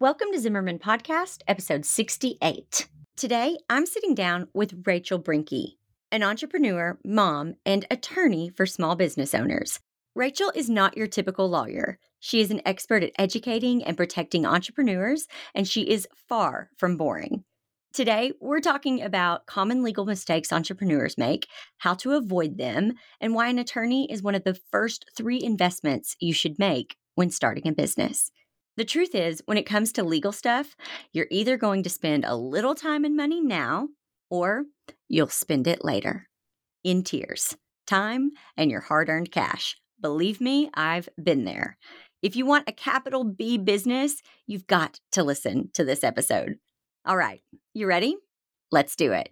Welcome to Zimmerman Podcast, episode 68. Today, I'm sitting down with Rachel Brenke, an entrepreneur, mom, and attorney for small business owners. Rachel is not your typical lawyer. She is an expert at educating and protecting entrepreneurs, and she is far from boring. Today, we're talking about common legal mistakes entrepreneurs make, how to avoid them, and why an attorney is one of the first three investments you should make when starting a business. The truth is, when it comes to legal stuff, you're either going to spend a little time and money now, or you'll spend it later in tears, time, and your hard earned cash. Believe me, I've been there. If you want a capital B business, you've got to listen to this episode. All right, you ready? Let's do it.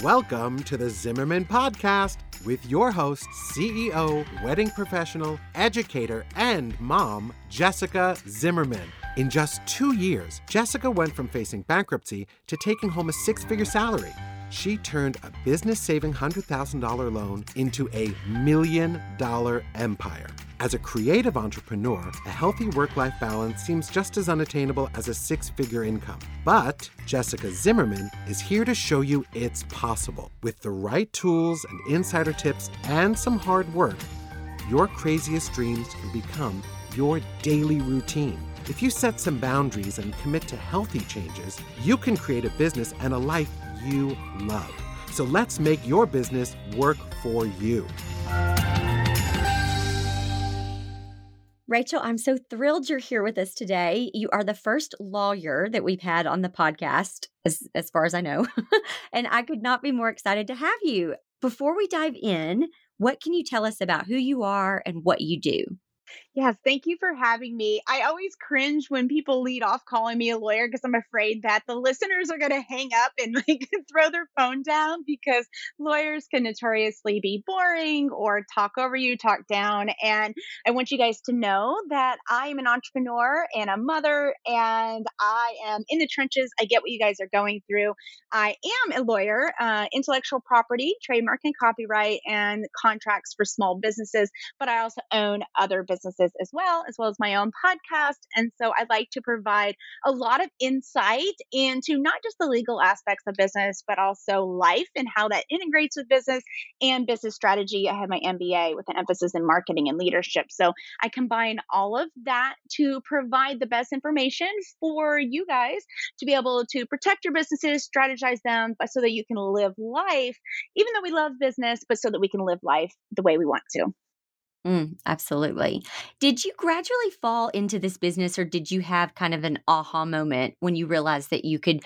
Welcome to the Zimmerman Podcast with your host, CEO, wedding professional, educator, and mom, Jessica Zimmerman. In just two years, Jessica went from facing bankruptcy to taking home a six figure salary she turned a business saving $100,000 loan into a million dollar empire. As a creative entrepreneur, a healthy work life balance seems just as unattainable as a six figure income. But Jessica Zimmerman is here to show you it's possible. With the right tools and insider tips and some hard work, your craziest dreams can become your daily routine. If you set some boundaries and commit to healthy changes, you can create a business and a life you love. So let's make your business work for you. Rachel, I'm so thrilled you're here with us today. You are the first lawyer that we've had on the podcast, as, as far as I know. and I could not be more excited to have you. Before we dive in, what can you tell us about who you are and what you do? Yes, thank you for having me. I always cringe when people lead off calling me a lawyer because I'm afraid that the listeners are going to hang up and like throw their phone down because lawyers can notoriously be boring or talk over you, talk down. And I want you guys to know that I am an entrepreneur and a mother, and I am in the trenches. I get what you guys are going through. I am a lawyer, uh, intellectual property, trademark and copyright, and contracts for small businesses, but I also own other businesses businesses as well, as well as my own podcast. And so I like to provide a lot of insight into not just the legal aspects of business, but also life and how that integrates with business and business strategy. I have my MBA with an emphasis in marketing and leadership. So I combine all of that to provide the best information for you guys to be able to protect your businesses, strategize them, so that you can live life, even though we love business, but so that we can live life the way we want to. Mm, absolutely. Did you gradually fall into this business or did you have kind of an aha moment when you realized that you could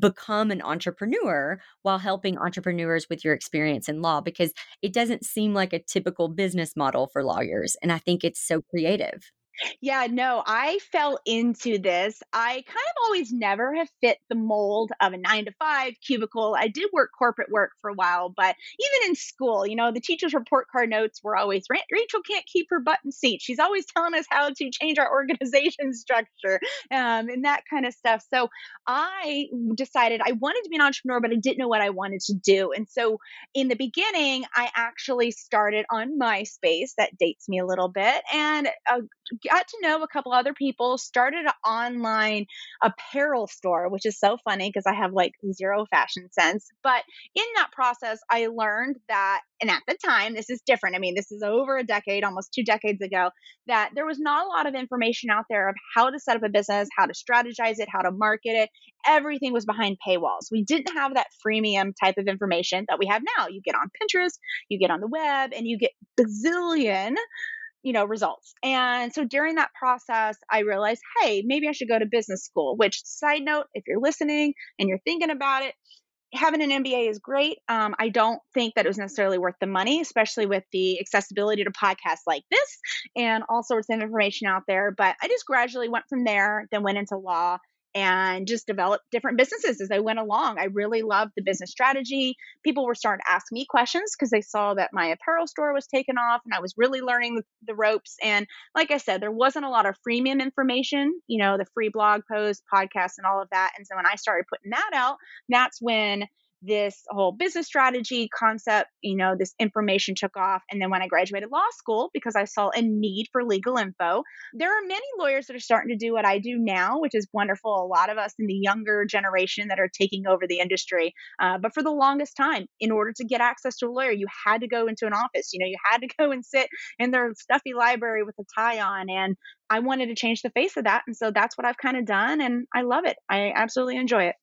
become an entrepreneur while helping entrepreneurs with your experience in law? Because it doesn't seem like a typical business model for lawyers. And I think it's so creative. Yeah, no, I fell into this. I kind of always never have fit the mold of a nine to five cubicle. I did work corporate work for a while, but even in school, you know, the teacher's report card notes were always Rachel can't keep her button seat. She's always telling us how to change our organization structure um, and that kind of stuff. So I decided I wanted to be an entrepreneur, but I didn't know what I wanted to do. And so in the beginning, I actually started on MySpace. That dates me a little bit. And uh, got to know a couple other people, started an online apparel store, which is so funny because I have like zero fashion sense. But in that process, I learned that, and at the time, this is different. I mean, this is over a decade, almost two decades ago, that there was not a lot of information out there of how to set up a business, how to strategize it, how to market it. Everything was behind paywalls. We didn't have that freemium type of information that we have now. You get on Pinterest, you get on the web, and you get bazillion you know results. And so during that process i realized hey maybe i should go to business school which side note if you're listening and you're thinking about it having an mba is great. Um, i don't think that it was necessarily worth the money especially with the accessibility to podcasts like this and all sorts of information out there but i just gradually went from there then went into law and just developed different businesses as I went along. I really loved the business strategy. People were starting to ask me questions because they saw that my apparel store was taken off and I was really learning the, the, ropes. And like I said, there wasn't a lot of freemium information, you know, the free blog posts, podcasts, and all of that. And so when I started putting that out, that's when this whole business strategy concept, you know, this information took off. And then when I graduated law school, because I saw a need for legal info, there are many lawyers that are starting to do what I do now, which is wonderful. A lot of us in the younger generation that are taking over the industry. Uh, but for the longest time, in order to get access to a lawyer, you had to go into an office. You know, you had to go and sit in their stuffy library with a tie on. And I wanted to change the face of that. And so that's what I've kind of done. And I love it. I absolutely enjoy it.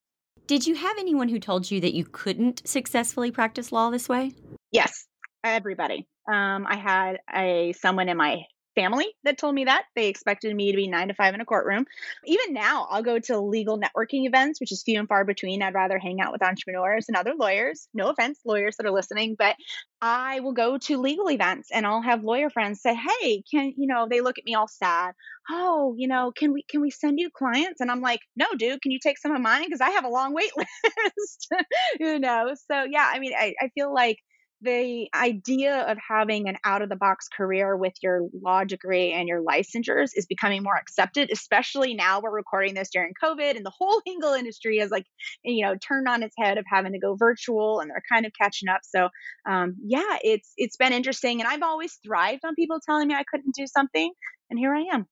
Did you have anyone who told you that you couldn't successfully practice law this way? Yes, everybody. Um, I had a someone in my family that told me that. They expected me to be nine to five in a courtroom. Even now, I'll go to legal networking events, which is few and far between. I'd rather hang out with entrepreneurs and other lawyers. No offense, lawyers that are listening, but I will go to legal events and I'll have lawyer friends say, Hey, can you know, they look at me all sad. Oh, you know, can we can we send you clients? And I'm like, no, dude, can you take some of mine? Because I have a long wait list. you know. So yeah, I mean, I, I feel like the idea of having an out of the box career with your law degree and your licensures is becoming more accepted, especially now we're recording this during COVID and the whole legal industry is like, you know, turned on its head of having to go virtual and they're kind of catching up. So, um, yeah, it's, it's been interesting. And I've always thrived on people telling me I couldn't do something. And here I am.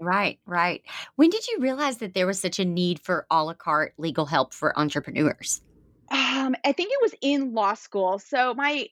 Right, right. When did you realize that there was such a need for a la carte legal help for entrepreneurs? Um, I think it was in law school. So my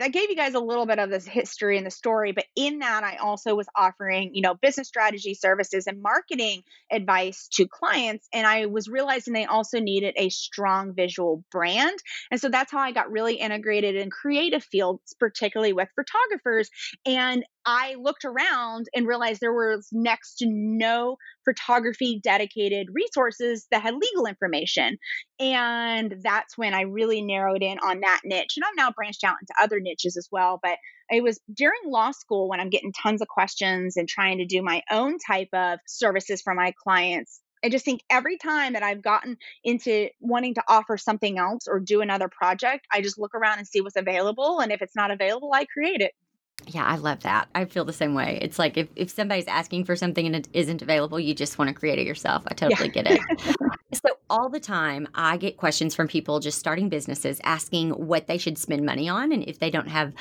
I gave you guys a little bit of this history and the story, but in that I also was offering, you know, business strategy services and marketing advice to clients. And I was realizing they also needed a strong visual brand. And so that's how I got really integrated in creative fields, particularly with photographers. And I looked around and realized there was next to no photography dedicated resources that had legal information. And that's when I really narrowed in on that niche. And I've now branched out into other niches as well. But it was during law school when I'm getting tons of questions and trying to do my own type of services for my clients. I just think every time that I've gotten into wanting to offer something else or do another project, I just look around and see what's available. And if it's not available, I create it. Yeah, I love that. I feel the same way. It's like if, if somebody's asking for something and it isn't available, you just want to create it yourself. I totally yeah. get it. so, all the time, I get questions from people just starting businesses asking what they should spend money on. And if they don't have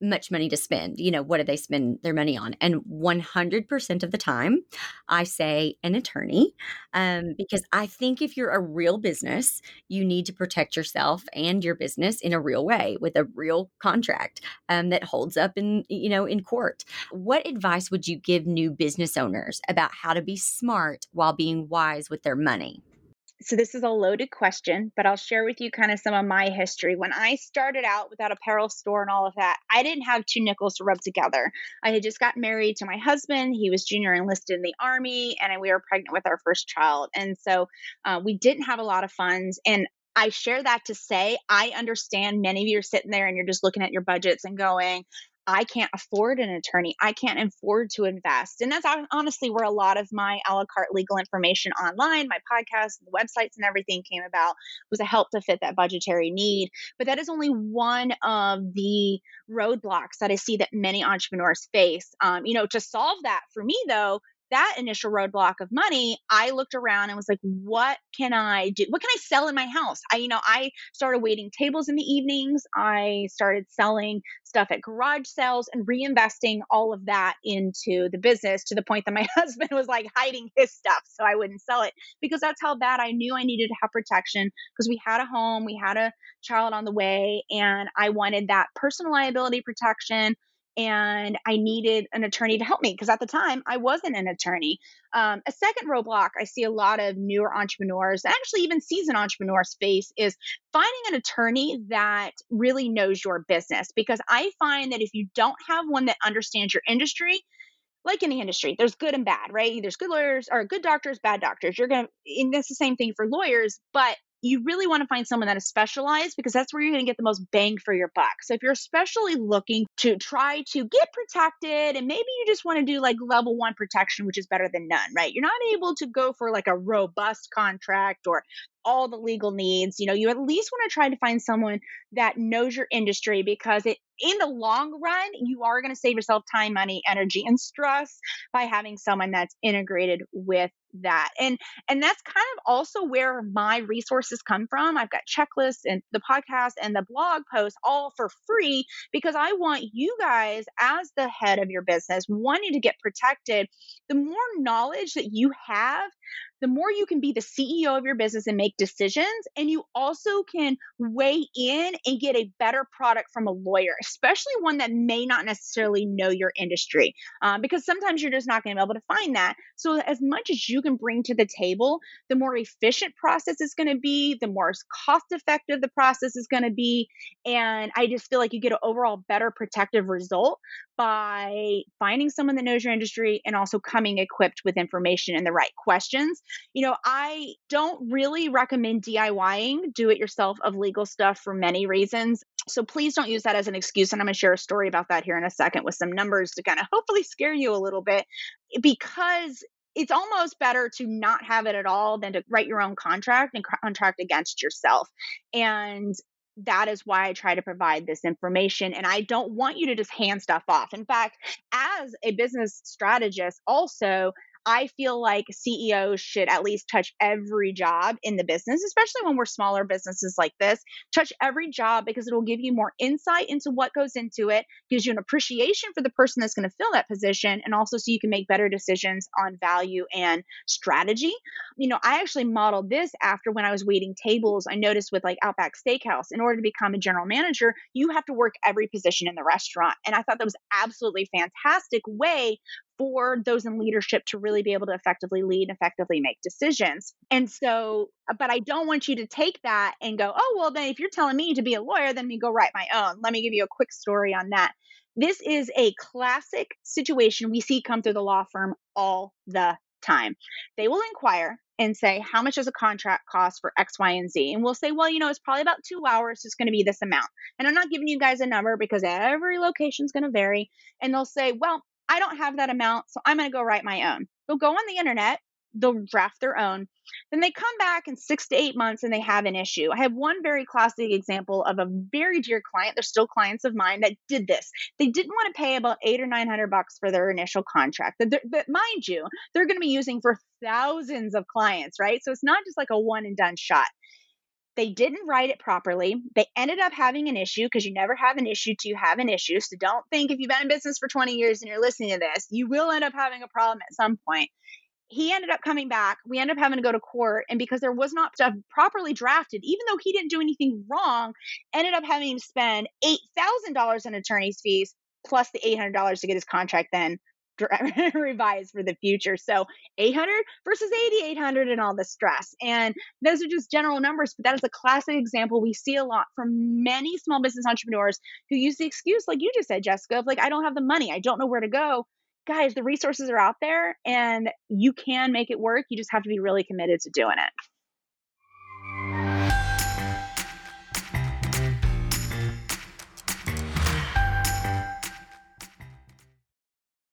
much money to spend. You know, what do they spend their money on? And 100% of the time, I say an attorney um, because I think if you're a real business, you need to protect yourself and your business in a real way with a real contract um, that holds up in, you know, in court. What advice would you give new business owners about how to be smart while being wise with their money? So this is a loaded question, but I'll share with you kind of some of my history. When I started out without apparel store and all of that, I didn't have two nickels to rub together. I had just gotten married to my husband. He was junior enlisted in the army, and we were pregnant with our first child. And so uh, we didn't have a lot of funds. And I share that to say I understand many of you are sitting there and you're just looking at your budgets and going, I can't afford an attorney. I can't afford to invest. And that's honestly where a lot of my a la carte legal information online, my podcasts, the websites, and everything came about was a help to fit that budgetary need. But that is only one of the roadblocks that I see that many entrepreneurs face. Um, you know, to solve that for me, though, that initial roadblock of money, I looked around and was like, what can I do? What can I sell in my house? I, you know, I started waiting tables in the evenings. I started selling stuff at garage sales and reinvesting all of that into the business to the point that my husband was like hiding his stuff so I wouldn't sell it because that's how bad I knew I needed to have protection because we had a home, we had a child on the way, and I wanted that personal liability protection and I needed an attorney to help me because at the time I wasn't an attorney. Um, a second roadblock I see a lot of newer entrepreneurs, actually even seasoned entrepreneurs face, is finding an attorney that really knows your business. Because I find that if you don't have one that understands your industry, like any industry, there's good and bad, right? There's good lawyers or good doctors, bad doctors. You're gonna, and that's the same thing for lawyers. But you really want to find someone that is specialized because that's where you're going to get the most bang for your buck. So if you're especially looking to try to get protected and maybe you just want to do like level 1 protection which is better than none, right? You're not able to go for like a robust contract or all the legal needs. You know, you at least want to try to find someone that knows your industry because it in the long run, you are going to save yourself time, money, energy, and stress by having someone that's integrated with that and and that's kind of also where my resources come from. I've got checklists and the podcast and the blog posts all for free because i want you guys as the head of your business wanting to get protected. The more knowledge that you have the more you can be the CEO of your business and make decisions. And you also can weigh in and get a better product from a lawyer, especially one that may not necessarily know your industry, um, because sometimes you're just not going to be able to find that. So, as much as you can bring to the table, the more efficient process is going to be, the more cost effective the process is going to be. And I just feel like you get an overall better protective result by finding someone that knows your industry and also coming equipped with information and the right questions. You know, I don't really recommend DIYing, do it yourself of legal stuff for many reasons. So please don't use that as an excuse. And I'm going to share a story about that here in a second with some numbers to kind of hopefully scare you a little bit because it's almost better to not have it at all than to write your own contract and contract against yourself. And that is why I try to provide this information. And I don't want you to just hand stuff off. In fact, as a business strategist, also, I feel like CEOs should at least touch every job in the business, especially when we're smaller businesses like this. Touch every job because it will give you more insight into what goes into it, gives you an appreciation for the person that's going to fill that position, and also so you can make better decisions on value and strategy. You know, I actually modeled this after when I was waiting tables. I noticed with like Outback Steakhouse, in order to become a general manager, you have to work every position in the restaurant. And I thought that was absolutely fantastic way for those in leadership to really be able to effectively lead, effectively make decisions. And so, uh, but I don't want you to take that and go, oh, well, then if you're telling me to be a lawyer, then me go write my own. Let me give you a quick story on that. This is a classic situation we see come through the law firm all the time. They will inquire and say, How much does a contract cost for X, Y, and Z? And we'll say, Well, you know, it's probably about two hours. It's going to be this amount. And I'm not giving you guys a number because every location is going to vary. And they'll say, Well, I don't have that amount, so I'm going to go write my own. They'll go on the internet, they'll draft their own. Then they come back in six to eight months and they have an issue. I have one very classic example of a very dear client. They're still clients of mine that did this. They didn't want to pay about eight or nine hundred bucks for their initial contract. But, but mind you, they're going to be using for thousands of clients, right? So it's not just like a one and done shot. They didn't write it properly. They ended up having an issue because you never have an issue you have an issue. So don't think if you've been in business for 20 years and you're listening to this, you will end up having a problem at some point. He ended up coming back. We ended up having to go to court. And because there was not stuff properly drafted, even though he didn't do anything wrong, ended up having to spend $8,000 in attorney's fees plus the $800 to get his contract then revise for the future. So 800 versus 8800 and all the stress. And those are just general numbers, but that is a classic example we see a lot from many small business entrepreneurs who use the excuse, like you just said, Jessica, of like, I don't have the money, I don't know where to go. Guys, the resources are out there and you can make it work. You just have to be really committed to doing it.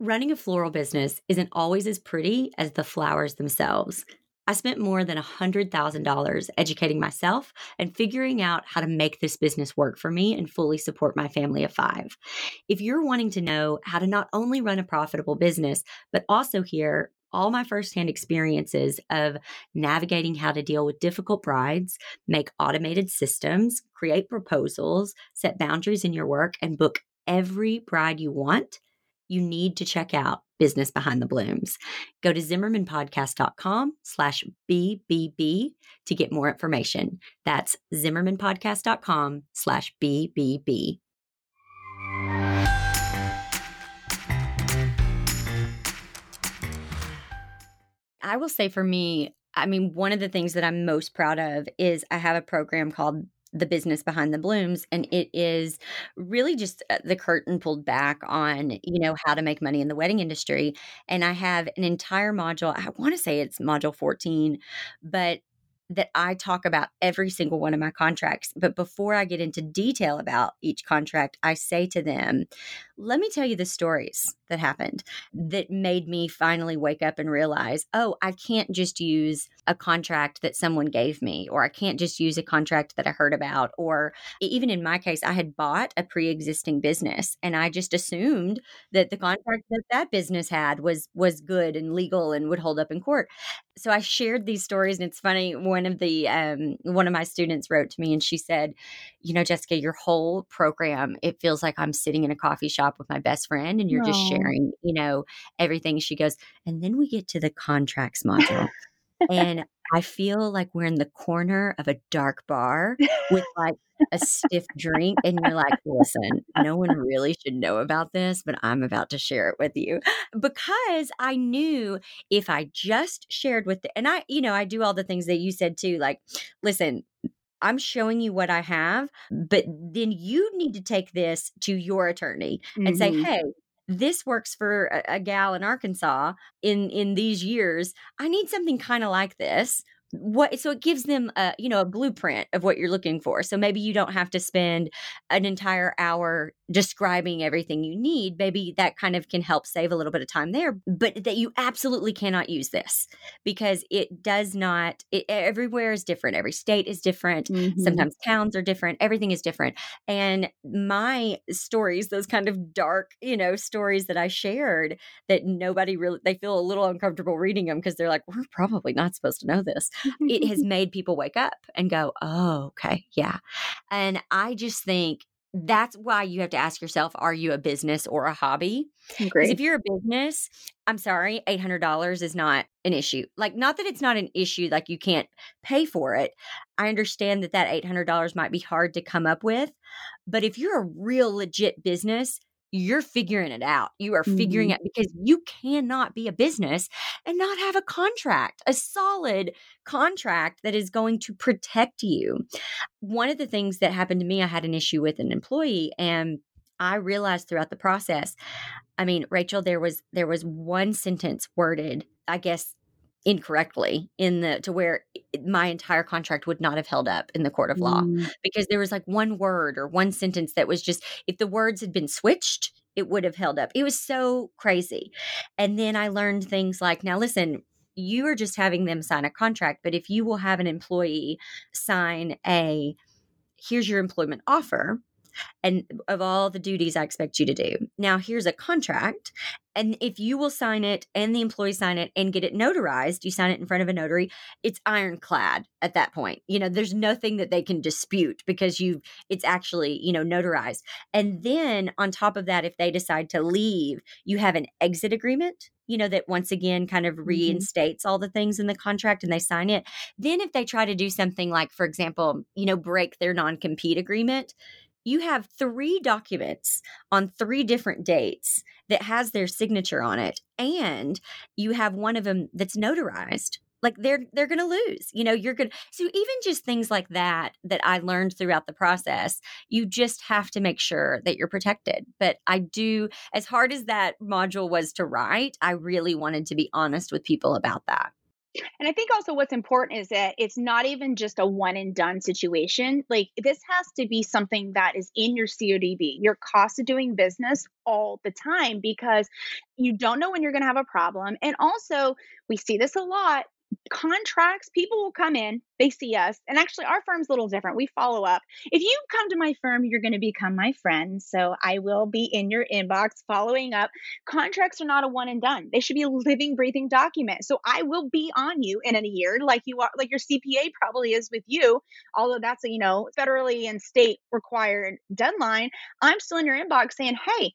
Running a floral business isn't always as pretty as the flowers themselves. I spent more than $100,000 educating myself and figuring out how to make this business work for me and fully support my family of five. If you're wanting to know how to not only run a profitable business, but also hear all my firsthand experiences of navigating how to deal with difficult brides, make automated systems, create proposals, set boundaries in your work, and book every bride you want you need to check out Business Behind the Blooms. Go to zimmermanpodcast.com slash BBB to get more information. That's zimmermanpodcast.com slash BBB. I will say for me, I mean, one of the things that I'm most proud of is I have a program called the business behind the blooms and it is really just uh, the curtain pulled back on you know how to make money in the wedding industry and i have an entire module i want to say it's module 14 but that I talk about every single one of my contracts. But before I get into detail about each contract, I say to them, let me tell you the stories that happened that made me finally wake up and realize, oh, I can't just use a contract that someone gave me, or I can't just use a contract that I heard about. Or even in my case, I had bought a pre existing business and I just assumed that the contract that that business had was was good and legal and would hold up in court. So I shared these stories, and it's funny. One of the um, one of my students wrote to me, and she said, "You know, Jessica, your whole program, it feels like I'm sitting in a coffee shop with my best friend, and you're just sharing, you know, everything." She goes, and then we get to the contracts module, and I feel like we're in the corner of a dark bar with like a stiff drink, and you're like, listen, no one really should know about this, but I'm about to share it with you because I knew if I just shared with the, and I, you know, I do all the things that you said too, like, listen, I'm showing you what I have, but then you need to take this to your attorney and mm-hmm. say, hey, this works for a, a gal in Arkansas in in these years. I need something kind of like this what so it gives them a you know a blueprint of what you're looking for so maybe you don't have to spend an entire hour describing everything you need maybe that kind of can help save a little bit of time there but that you absolutely cannot use this because it does not it, everywhere is different every state is different mm-hmm. sometimes towns are different everything is different and my stories those kind of dark you know stories that i shared that nobody really they feel a little uncomfortable reading them because they're like we're probably not supposed to know this it has made people wake up and go, oh, okay, yeah. And I just think that's why you have to ask yourself are you a business or a hobby? Because if you're a business i'm sorry $800 is not an issue. Like not that it's not an issue like you can't pay for it. I understand that that $800 might be hard to come up with but if you're a real legit business you're figuring it out. You are figuring mm-hmm. it because you cannot be a business and not have a contract, a solid contract that is going to protect you. One of the things that happened to me, I had an issue with an employee and I realized throughout the process, I mean, Rachel, there was there was one sentence worded, I guess incorrectly in the to where my entire contract would not have held up in the court of law mm. because there was like one word or one sentence that was just if the words had been switched it would have held up it was so crazy and then i learned things like now listen you are just having them sign a contract but if you will have an employee sign a here's your employment offer and of all the duties I expect you to do. Now, here's a contract. And if you will sign it and the employee sign it and get it notarized, you sign it in front of a notary, it's ironclad at that point. You know, there's nothing that they can dispute because you've, it's actually, you know, notarized. And then on top of that, if they decide to leave, you have an exit agreement you know, that once again kind of mm-hmm. reinstates mm-hmm. all the things in the contract and they sign it. Then, if they try to do something like, for example, you know, break their non compete agreement, you have three documents on three different dates that has their signature on it and you have one of them that's notarized. Like they're they're going to lose you know you're going to so even just things like that that i learned throughout the process you just have to make sure that you're protected. But i do as hard as that module was to write i really wanted to be honest with people about that and I think also what's important is that it's not even just a one and done situation. Like this has to be something that is in your CODB, your cost of doing business all the time because you don't know when you're going to have a problem. And also, we see this a lot contracts, people will come in, they see us, and actually, our firm's a little different. We follow up. If you come to my firm, you're going to become my friend. So I will be in your inbox following up. Contracts are not a one and done, they should be a living, breathing document. So I will be on you in a year, like you are, like your CPA probably is with you, although that's a, you know, federally and state required deadline. I'm still in your inbox saying, hey,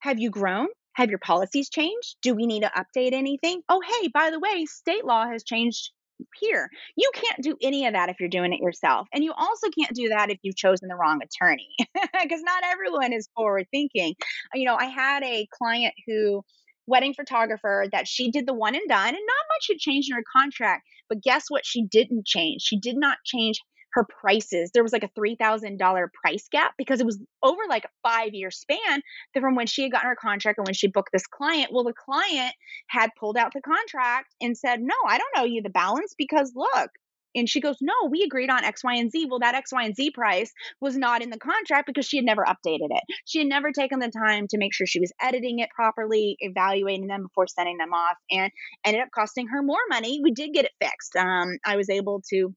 have you grown? Have your policies changed? Do we need to update anything? Oh, hey, by the way, state law has changed here. You can't do any of that if you're doing it yourself. And you also can't do that if you've chosen the wrong attorney because not everyone is forward thinking. You know, I had a client who wedding photographer that she did the one and done and not much had changed in her contract but guess what she didn't change she did not change her prices. There was like a $3,000 price gap because it was over like a five year span from when she had gotten her contract and when she booked this client. Well, the client had pulled out the contract and said, No, I don't owe you the balance because look, And she goes, No, we agreed on X, Y, and Z. Well, that X, Y, and Z price was not in the contract because she had never updated it. She had never taken the time to make sure she was editing it properly, evaluating them before sending them off, and ended up costing her more money. We did get it fixed. Um, I was able to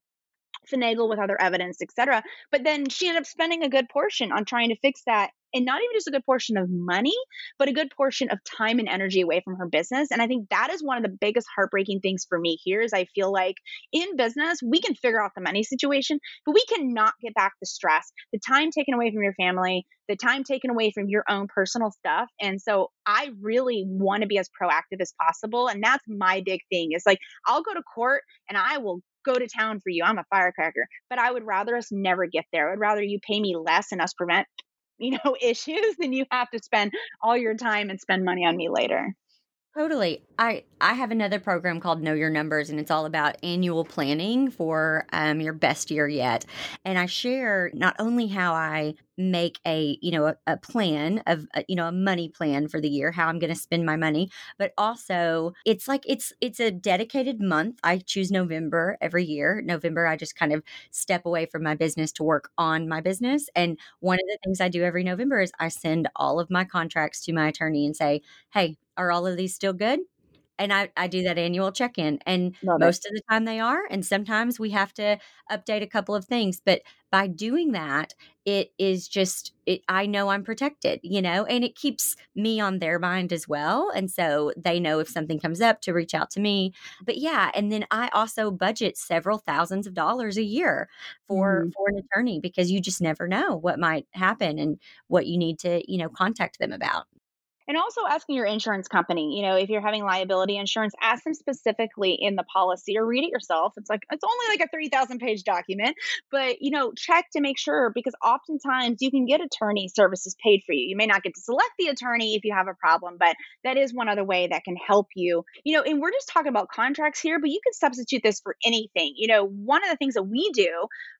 finagle with other evidence, etc. But then she ended up spending a good portion on trying to fix that. And not even just a good portion of money, but a good portion of time and energy away from her business. And I think that is one of the biggest heartbreaking things for me here is I feel like in business, we can figure out the money situation, but we cannot get back the stress, the time taken away from your family, the time taken away from your own personal stuff. And so I really want to be as proactive as possible. And that's my big thing is like, I'll go to court and I will go to town for you. I'm a firecracker. But I would rather us never get there. I would rather you pay me less and us prevent, you know, issues than you have to spend all your time and spend money on me later. Totally. I I have another program called Know Your Numbers, and it's all about annual planning for um, your best year yet. And I share not only how I make a you know a, a plan of a, uh, you know a money plan for the year, how I'm going to spend my money, but also it's like it's it's a dedicated month. I choose November every year. November, I just kind of step away from my business to work on my business. And one of the things I do every November is I send all of my contracts to my attorney and say, "Hey, are all of these still good? And I, I do that annual check in, and Love most it. of the time they are. And sometimes we have to update a couple of things. But by doing that, it is just, it, I know I'm protected, you know, and it keeps me on their mind as well. And so they know if something comes up to reach out to me. But yeah, and then I also budget several thousands of dollars a year for, mm. for an attorney because you just never know what might happen and what you need to, you know, contact them about. And also asking your insurance company, you know, if you're having liability insurance, ask them specifically in the policy or read it yourself. It's like, it's only like a 3,000 page document, but, you know, check to make sure because oftentimes you can get attorney services paid for you. You may not get to select the attorney if you have a problem, but that is one other way that can help you. You know, and we're just talking about contracts here, but you can substitute this for anything. You know, one of the things that we do,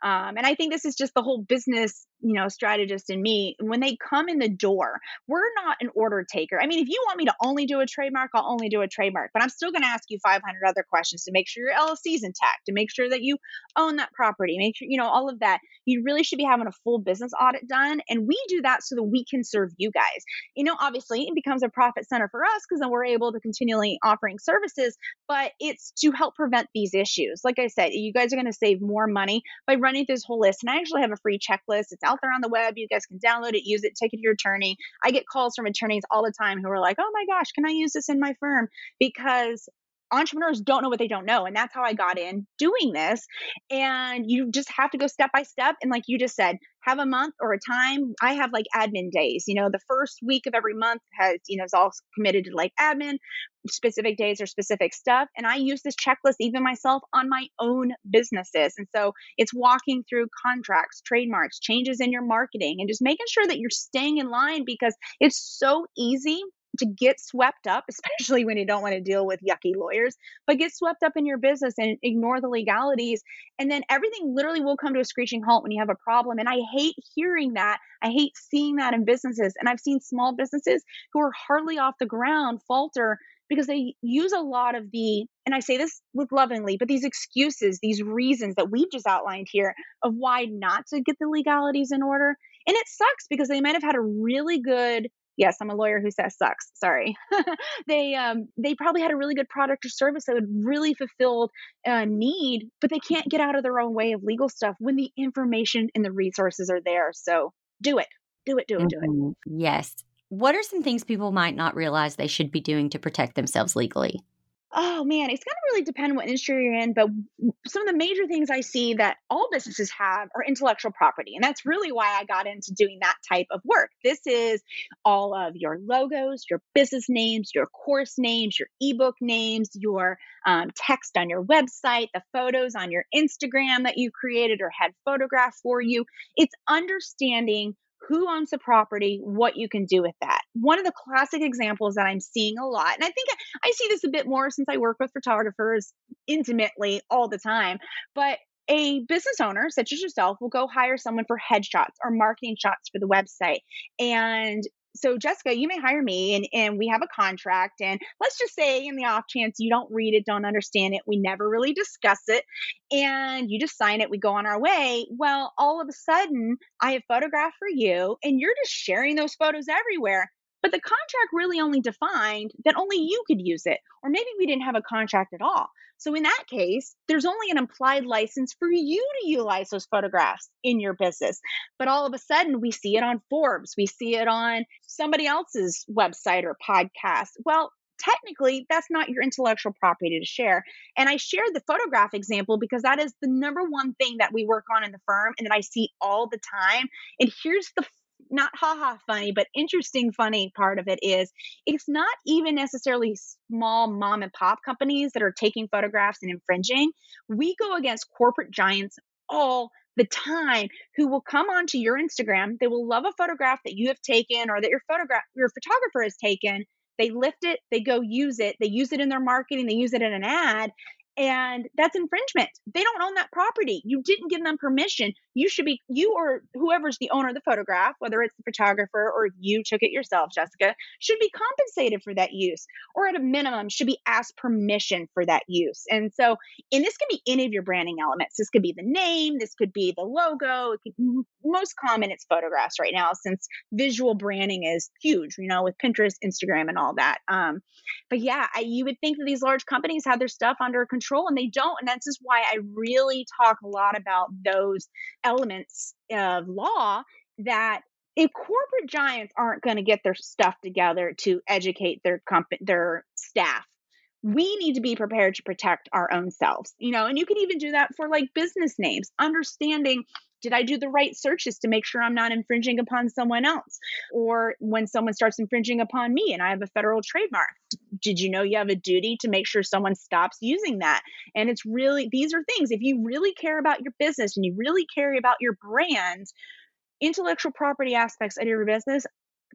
um, and I think this is just the whole business you know strategist in me when they come in the door we're not an order taker. I mean if you want me to only do a trademark i'll only do a trademark but i'm still going to ask you 500 other questions to make sure your llc is intact to make sure that you own that property make sure you know all of that. You really should be having a full business audit done and we do that so that we can serve you guys. You know obviously it becomes a profit center for us because then we're able to continually offering services but it's to help prevent these issues. Like i said you guys are going to save more money by running this whole list and i actually have a free checklist. It's out out there on the web. You guys can download it, use it, take it to your attorney. I get calls from attorneys all the time who are like, oh my gosh, can I use this in my firm? Because entrepreneurs don't know what they don't know and that's how i got in doing this and you just have to go step by step and like you just said have a month or a time. I have like admin days you know the first week of every month has you know is all committed to like admin specific days or specific stuff and i use this checklist even myself on my own businesses and so it's walking through contracts trademarks changes in your marketing and just making sure that you're staying in line because it's so easy to get swept up, especially when you don't want to deal with yucky lawyers, but get swept up in your business and ignore the legalities. And then everything literally will come to a screeching halt when you have a problem. And I hate hearing that. I hate seeing that in businesses. And I've seen small businesses who are hardly off the ground falter because they use a lot of the, and I say this with lovingly, but these excuses, these reasons that we've just outlined here of why not to get the legalities in order. And it sucks because they might have had a really good yes i'm a lawyer who says sucks sorry. They um they probably had a really good product or service that would really fulfill a need but they can't get out of their own way of legal stuff when the information and the resources are there so do it do it do it do it. Mm-hmm. yes. What are some things people might not realize they should be doing to protect themselves legally oh man, it's going to really depend what industry you're in. But some of the major things I see that all businesses have are intellectual property. And that's really why I got into doing that type of work. This is all of your logos, your business names, your course names, your ebook names, your um, text on your website, the photos on your Instagram that you created or had photographed for you. It's understanding who owns the property, what you can do with that. One of the classic examples that I'm seeing a lot, and I think I see this a bit more since I work with photographers intimately all the time, but a business owner such as yourself will go hire someone for headshots or marketing shots for the website and so Jessica, you may hire me and, and we have a contract. And let's just say, in the off chance you don't read it, don't understand it, we never really discuss it, and you just sign it, we go on our way. Well, all of a sudden, I have photographed for you, and you're just sharing those photos everywhere. But the contract really only defined that only you could use it. Or maybe we didn't have a contract at all. So in that case, there's only an implied license for you to utilize those photographs in your business. But all of a sudden, we see it on Forbes, we see it on somebody else's website or podcast. Well, technically that's not your intellectual property to share. And I shared the photograph example because that is the number one thing that we work on in the firm and that I see all the time. And here's the not haha funny, but interesting funny part of it is it's not even necessarily small mom and pop companies that are taking photographs and infringing. We go against corporate giants all the time who will come onto your Instagram. They will love a photograph that you have taken or that your photograph your photographer has taken. They lift it, they go use it, they use it in their marketing, they use it in an ad, and that's infringement. They don't own that property. You didn't give them permission. You should be, you or whoever's the owner of the photograph, whether it's the photographer or you took it yourself, Jessica, should be compensated for that use or at a minimum should be asked permission for that use. And so, and this can be any of your branding elements. This could be the name, this could be the logo. Could, most common, it's photographs right now since visual branding is huge, you know, with Pinterest, Instagram, and all that. Um, but yeah, I, you would think that these large companies have their stuff under control control and they don't. And that's just why I really talk a lot about those elements of law that if corporate giants aren't going to get their stuff together to educate their company their staff we need to be prepared to protect our own selves you know and you can even do that for like business names understanding did I do the right searches to make sure I'm not infringing upon someone else? Or when someone starts infringing upon me and I have a federal trademark, did you know you have a duty to make sure someone stops using that? And it's really, these are things, if you really care about your business and you really care about your brand, intellectual property aspects of your business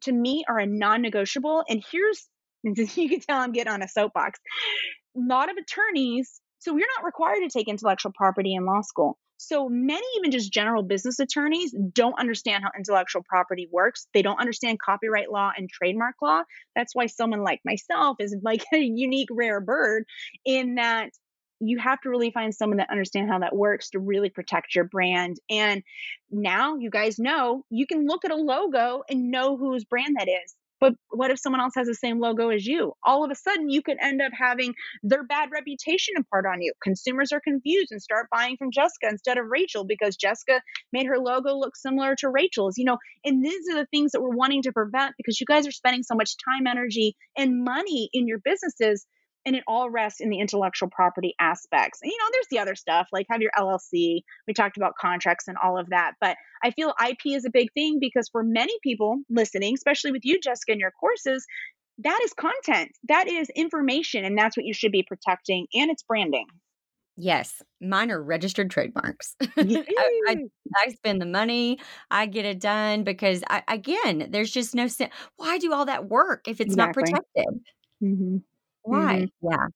to me are a non negotiable. And here's, you can tell I'm getting on a soapbox. A lot of attorneys, so we're not required to take intellectual property in law school. So many, even just general business attorneys, don't understand how intellectual property works. They don't understand copyright law and trademark law. That's why someone like myself is like a unique, rare bird in that you have to really find someone that understands how that works to really protect your brand. And now you guys know you can look at a logo and know whose brand that is. But what if someone else has the same logo as you? All of a sudden, you could end up having their bad reputation impart on you. Consumers are confused and start buying from Jessica instead of Rachel because Jessica made her logo look similar to Rachel's. You know, and these are the things that we're wanting to prevent because you guys are spending so much time, energy, and money in your businesses and it all rests in the intellectual property aspects. And, you know, there's the other stuff like have your LLC. We talked about contracts and all of that, but I feel IP is a big thing because for many people listening, especially with you, Jessica, in your courses, that is content, that is information, and that's what you should be protecting, and it's branding. Yes, mine are registered trademarks. I, I, I, spend the money, I get it done because, I, again, there's just no sense. Why do all that work if it's exactly. not protected? Mm-hmm. Why? Mm-hmm. Yeah.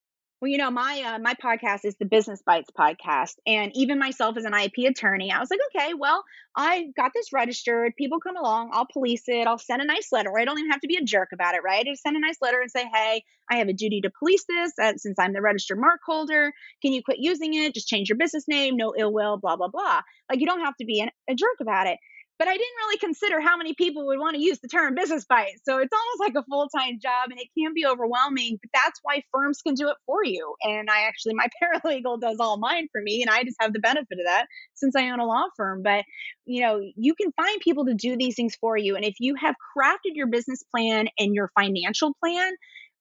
Well, you know, my uh, my podcast is the Business Bites podcast, and even myself as an IP attorney, I was like, okay, well, I got this registered. People come along, I'll police it. I'll send a nice letter. I don't even have to be a jerk about it, right? I just send a nice letter and say, hey, I have a duty to police this uh, since I'm the registered mark holder. Can you quit using it? Just change your business name. No ill will. Blah blah blah. Like you don't have to be an, a jerk about it but I didn't really consider how many people would want to use the term business bite. So it's almost like a full time job and it can be overwhelming, but that's why firms can do it for you. And I actually, my paralegal does all mine for me, and I just have the benefit of that since I own a law firm. But, you know, you can find people to do these things for you. And if you have crafted your business plan and your financial plan,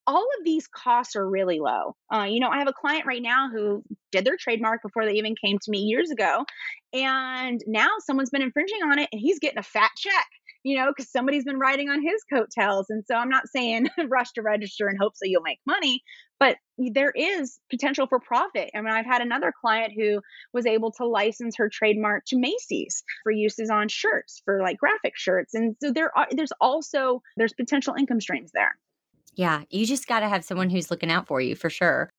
all of these costs are really low. Uh, you know, I have a client right now who did their trademark before they even came to me years ago. And now someone's been infringing on it and he's getting a fat check, you know, because somebody's been riding on his coattails. And so I'm not saying rush to register and hope so you'll make money, but there is potential for profit. I mean, I've had another client who was able to license her trademark to Macy's for uses on shirts, for like graphic shirts. And so there are, there's also, there's potential income streams there. Yeah, you just got to have someone who's looking out for you for sure.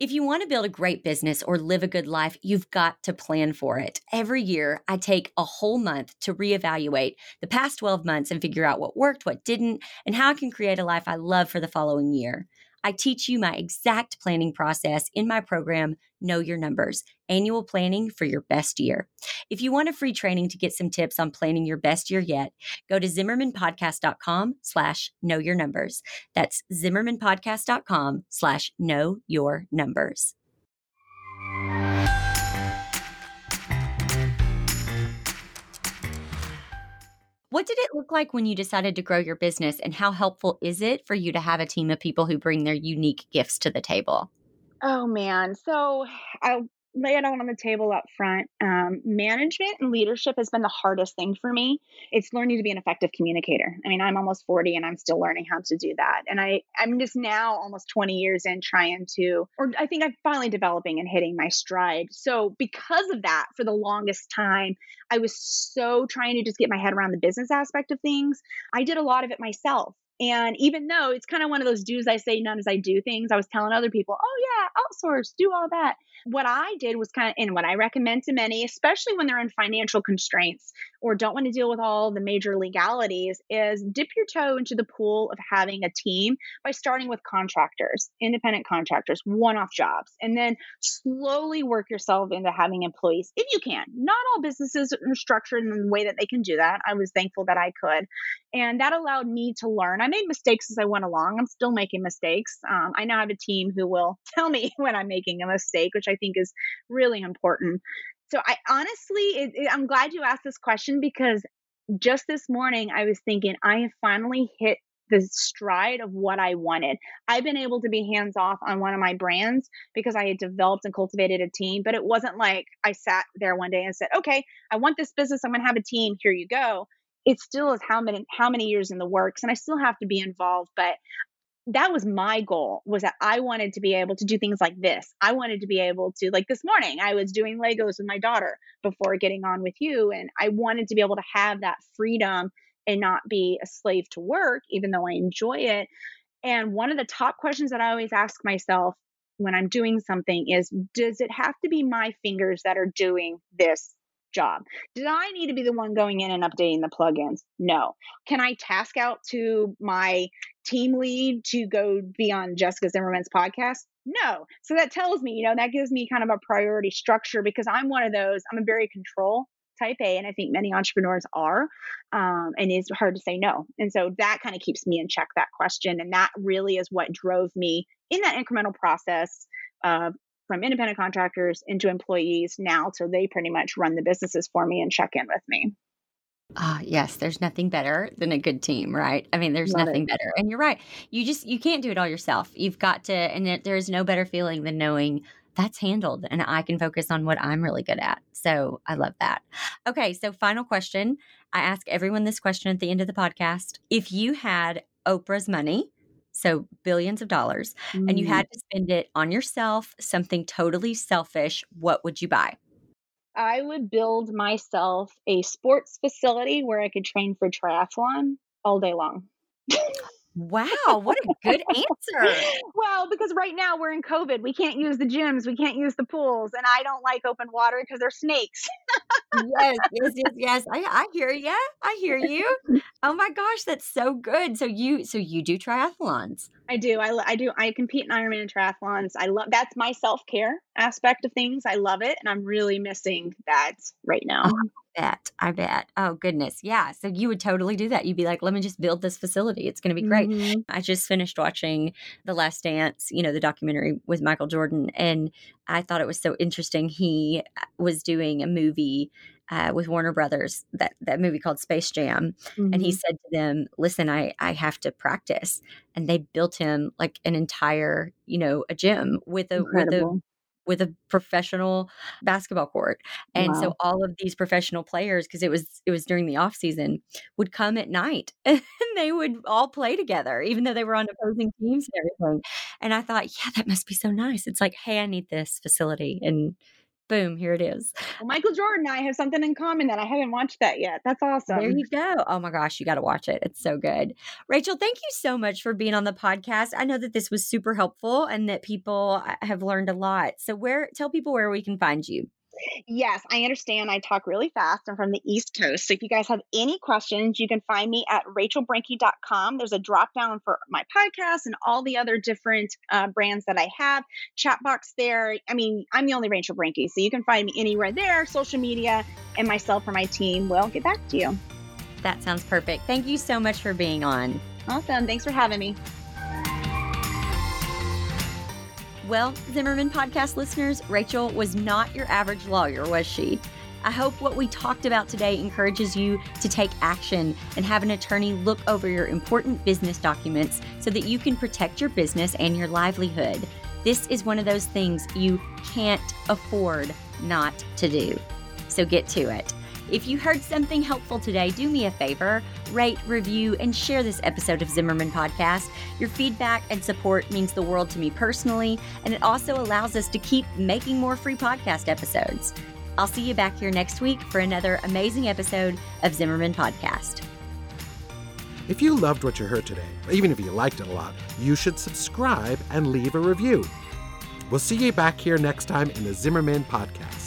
If you want to build a great business or live a good life, you've got to plan for it. Every year, I take a whole month to reevaluate the past 12 months and figure out what worked, what didn't, and how I can create a life I love for the following year. I teach you my exact planning process in my program, Know Your Numbers, annual planning for your best year. If you want a free training to get some tips on planning your best year yet, go to zimmermanpodcast.com slash know your numbers. That's zimmermanpodcast.com slash know your numbers. What did it look like when you decided to grow your business, and how helpful is it for you to have a team of people who bring their unique gifts to the table? Oh man. So I lay it out on the table up front. Um, management and leadership has been the hardest thing for me. It's learning to be an effective communicator. I mean, I'm almost 40 and I'm still learning how to do that. And I, I'm just now almost 20 years in trying to, or I think I'm finally developing and hitting my stride. So because of that, for the longest time, I was so trying to just get my head around the business aspect of things. I did a lot of it myself. And even though it's kind of one of those do's I say, none as I do things, I was telling other people, oh, yeah, outsource, do all that what I did was kind of, and what I recommend to many, especially when they're in financial constraints or don't want to deal with all the major legalities, is dip your toe into the pool of having a team by starting with contractors, independent contractors, one off jobs, and then slowly work yourself into having employees if you can. Not all businesses are structured in the way that they can do that. I was thankful that I could. And that allowed me to learn. I made mistakes as I went along. I'm still making mistakes. Um, I now have a team who will tell me when I'm making a mistake, which I think is really important. So I honestly, it, it, I'm glad you asked this question because just this morning I was thinking I have finally hit the stride of what I wanted. I've been able to be hands off on one of my brands because I had developed and cultivated a team, but it wasn't like I sat there one day and said, "Okay, I want this business. I'm going to have a team. Here you go." It still is how many how many years in the works, and I still have to be involved. But that was my goal was that I wanted to be able to do things like this. I wanted to be able to like this morning I was doing Legos with my daughter before getting on with you and I wanted to be able to have that freedom and not be a slave to work even though I enjoy it. And one of the top questions that I always ask myself when I'm doing something is does it have to be my fingers that are doing this job. Did I need to be the one going in and updating the plugins? No. Can I task out to my team lead to go be on Jessica Zimmerman's podcast? No. So that tells me, you know, that gives me kind of a priority structure because I'm one of those, I'm a very control type A, and I think many entrepreneurs are. Um, and it's hard to say no. And so that kind of keeps me in check that question. And that really is what drove me in that incremental process of from independent contractors into employees now. So they pretty much run the businesses for me and check in with me. Ah, yes, there's nothing better than a good team, right? I mean, there's Love nothing it. better. And you're right. You just you can't do it all yourself. You've got to and it, there's no better feeling than knowing that's handled and I can focus on what I'm really good at. So, I love that. Okay, so final question. I ask everyone this question at the end of the podcast. If you had Oprah's money, so billions of dollars, mm. and you had mm. to spend it on yourself, something totally selfish, what would you buy? I would build myself a sports facility where I could train for triathlon all day long. Wow, what a good answer. well, because right now we're in COVID. We can't use the gyms, we can't use the pools, and I don't like open water because there's snakes. yes, yes, yes, yes. I, I hear you. I hear you. Oh my gosh, that's so good. So you so you do triathlons. I do. I, I do. I compete in Ironman and triathlons. I love that's my self care aspect of things. I love it, and I'm really missing that right now. Oh, I bet. I bet. Oh goodness, yeah. So you would totally do that. You'd be like, "Let me just build this facility. It's going to be great." Mm-hmm. I just finished watching The Last Dance. You know, the documentary with Michael Jordan, and I thought it was so interesting. He uh, was doing a movie uh, with Warner Brothers, that, that movie called Space Jam. Mm-hmm. And he mm-hmm. said to them, listen, I, I have to practice. And they built him like an entire, you know, a gym with a, with a, with a professional basketball court. And wow. so all of these professional players, because it was it was during the off season, would come at night and they would all play together, even though they were on opposing teams and everything. And I thought, yeah, that must be so nice. It's like, hey, I need this facility. And Boom, here it is. Well, Michael Jordan and I have something in common that I haven't watched that yet. That's awesome. There you go. Oh my gosh, you got to watch it. It's so good. Rachel, thank you so much for being on the podcast. I know that this was super helpful and that people uh, have learned a lot. So, where tell people where we can find you. Yes, I understand. I talk really fast. I'm from the East Coast. So if you guys have any questions, you can find me at rachelbrenke.com. There's a drop down for my podcast and all the other different uh, brands that I have. Chat box there. I mean, I'm the only Rachel Brenke. So you can find me anywhere there, social media, and myself or my team will get back to you. That sounds perfect. Thank you so much for being on. Awesome. Thanks for having me. Well, Zimmerman podcast listeners, Rachel was not your average lawyer, was she? I hope what we talked about today encourages you to take action and have an attorney look over your important business documents so that you can protect your business and your livelihood. This is one of those things you can't afford not to do. So get to it. If you heard something helpful today, do me a favor rate, review, and share this episode of Zimmerman Podcast. Your feedback and support means the world to me personally, and it also allows us to keep making more free podcast episodes. I'll see you back here next week for another amazing episode of Zimmerman Podcast. If you loved what you heard today, even if you liked it a lot, you should subscribe and leave a review. We'll see you back here next time in the Zimmerman Podcast.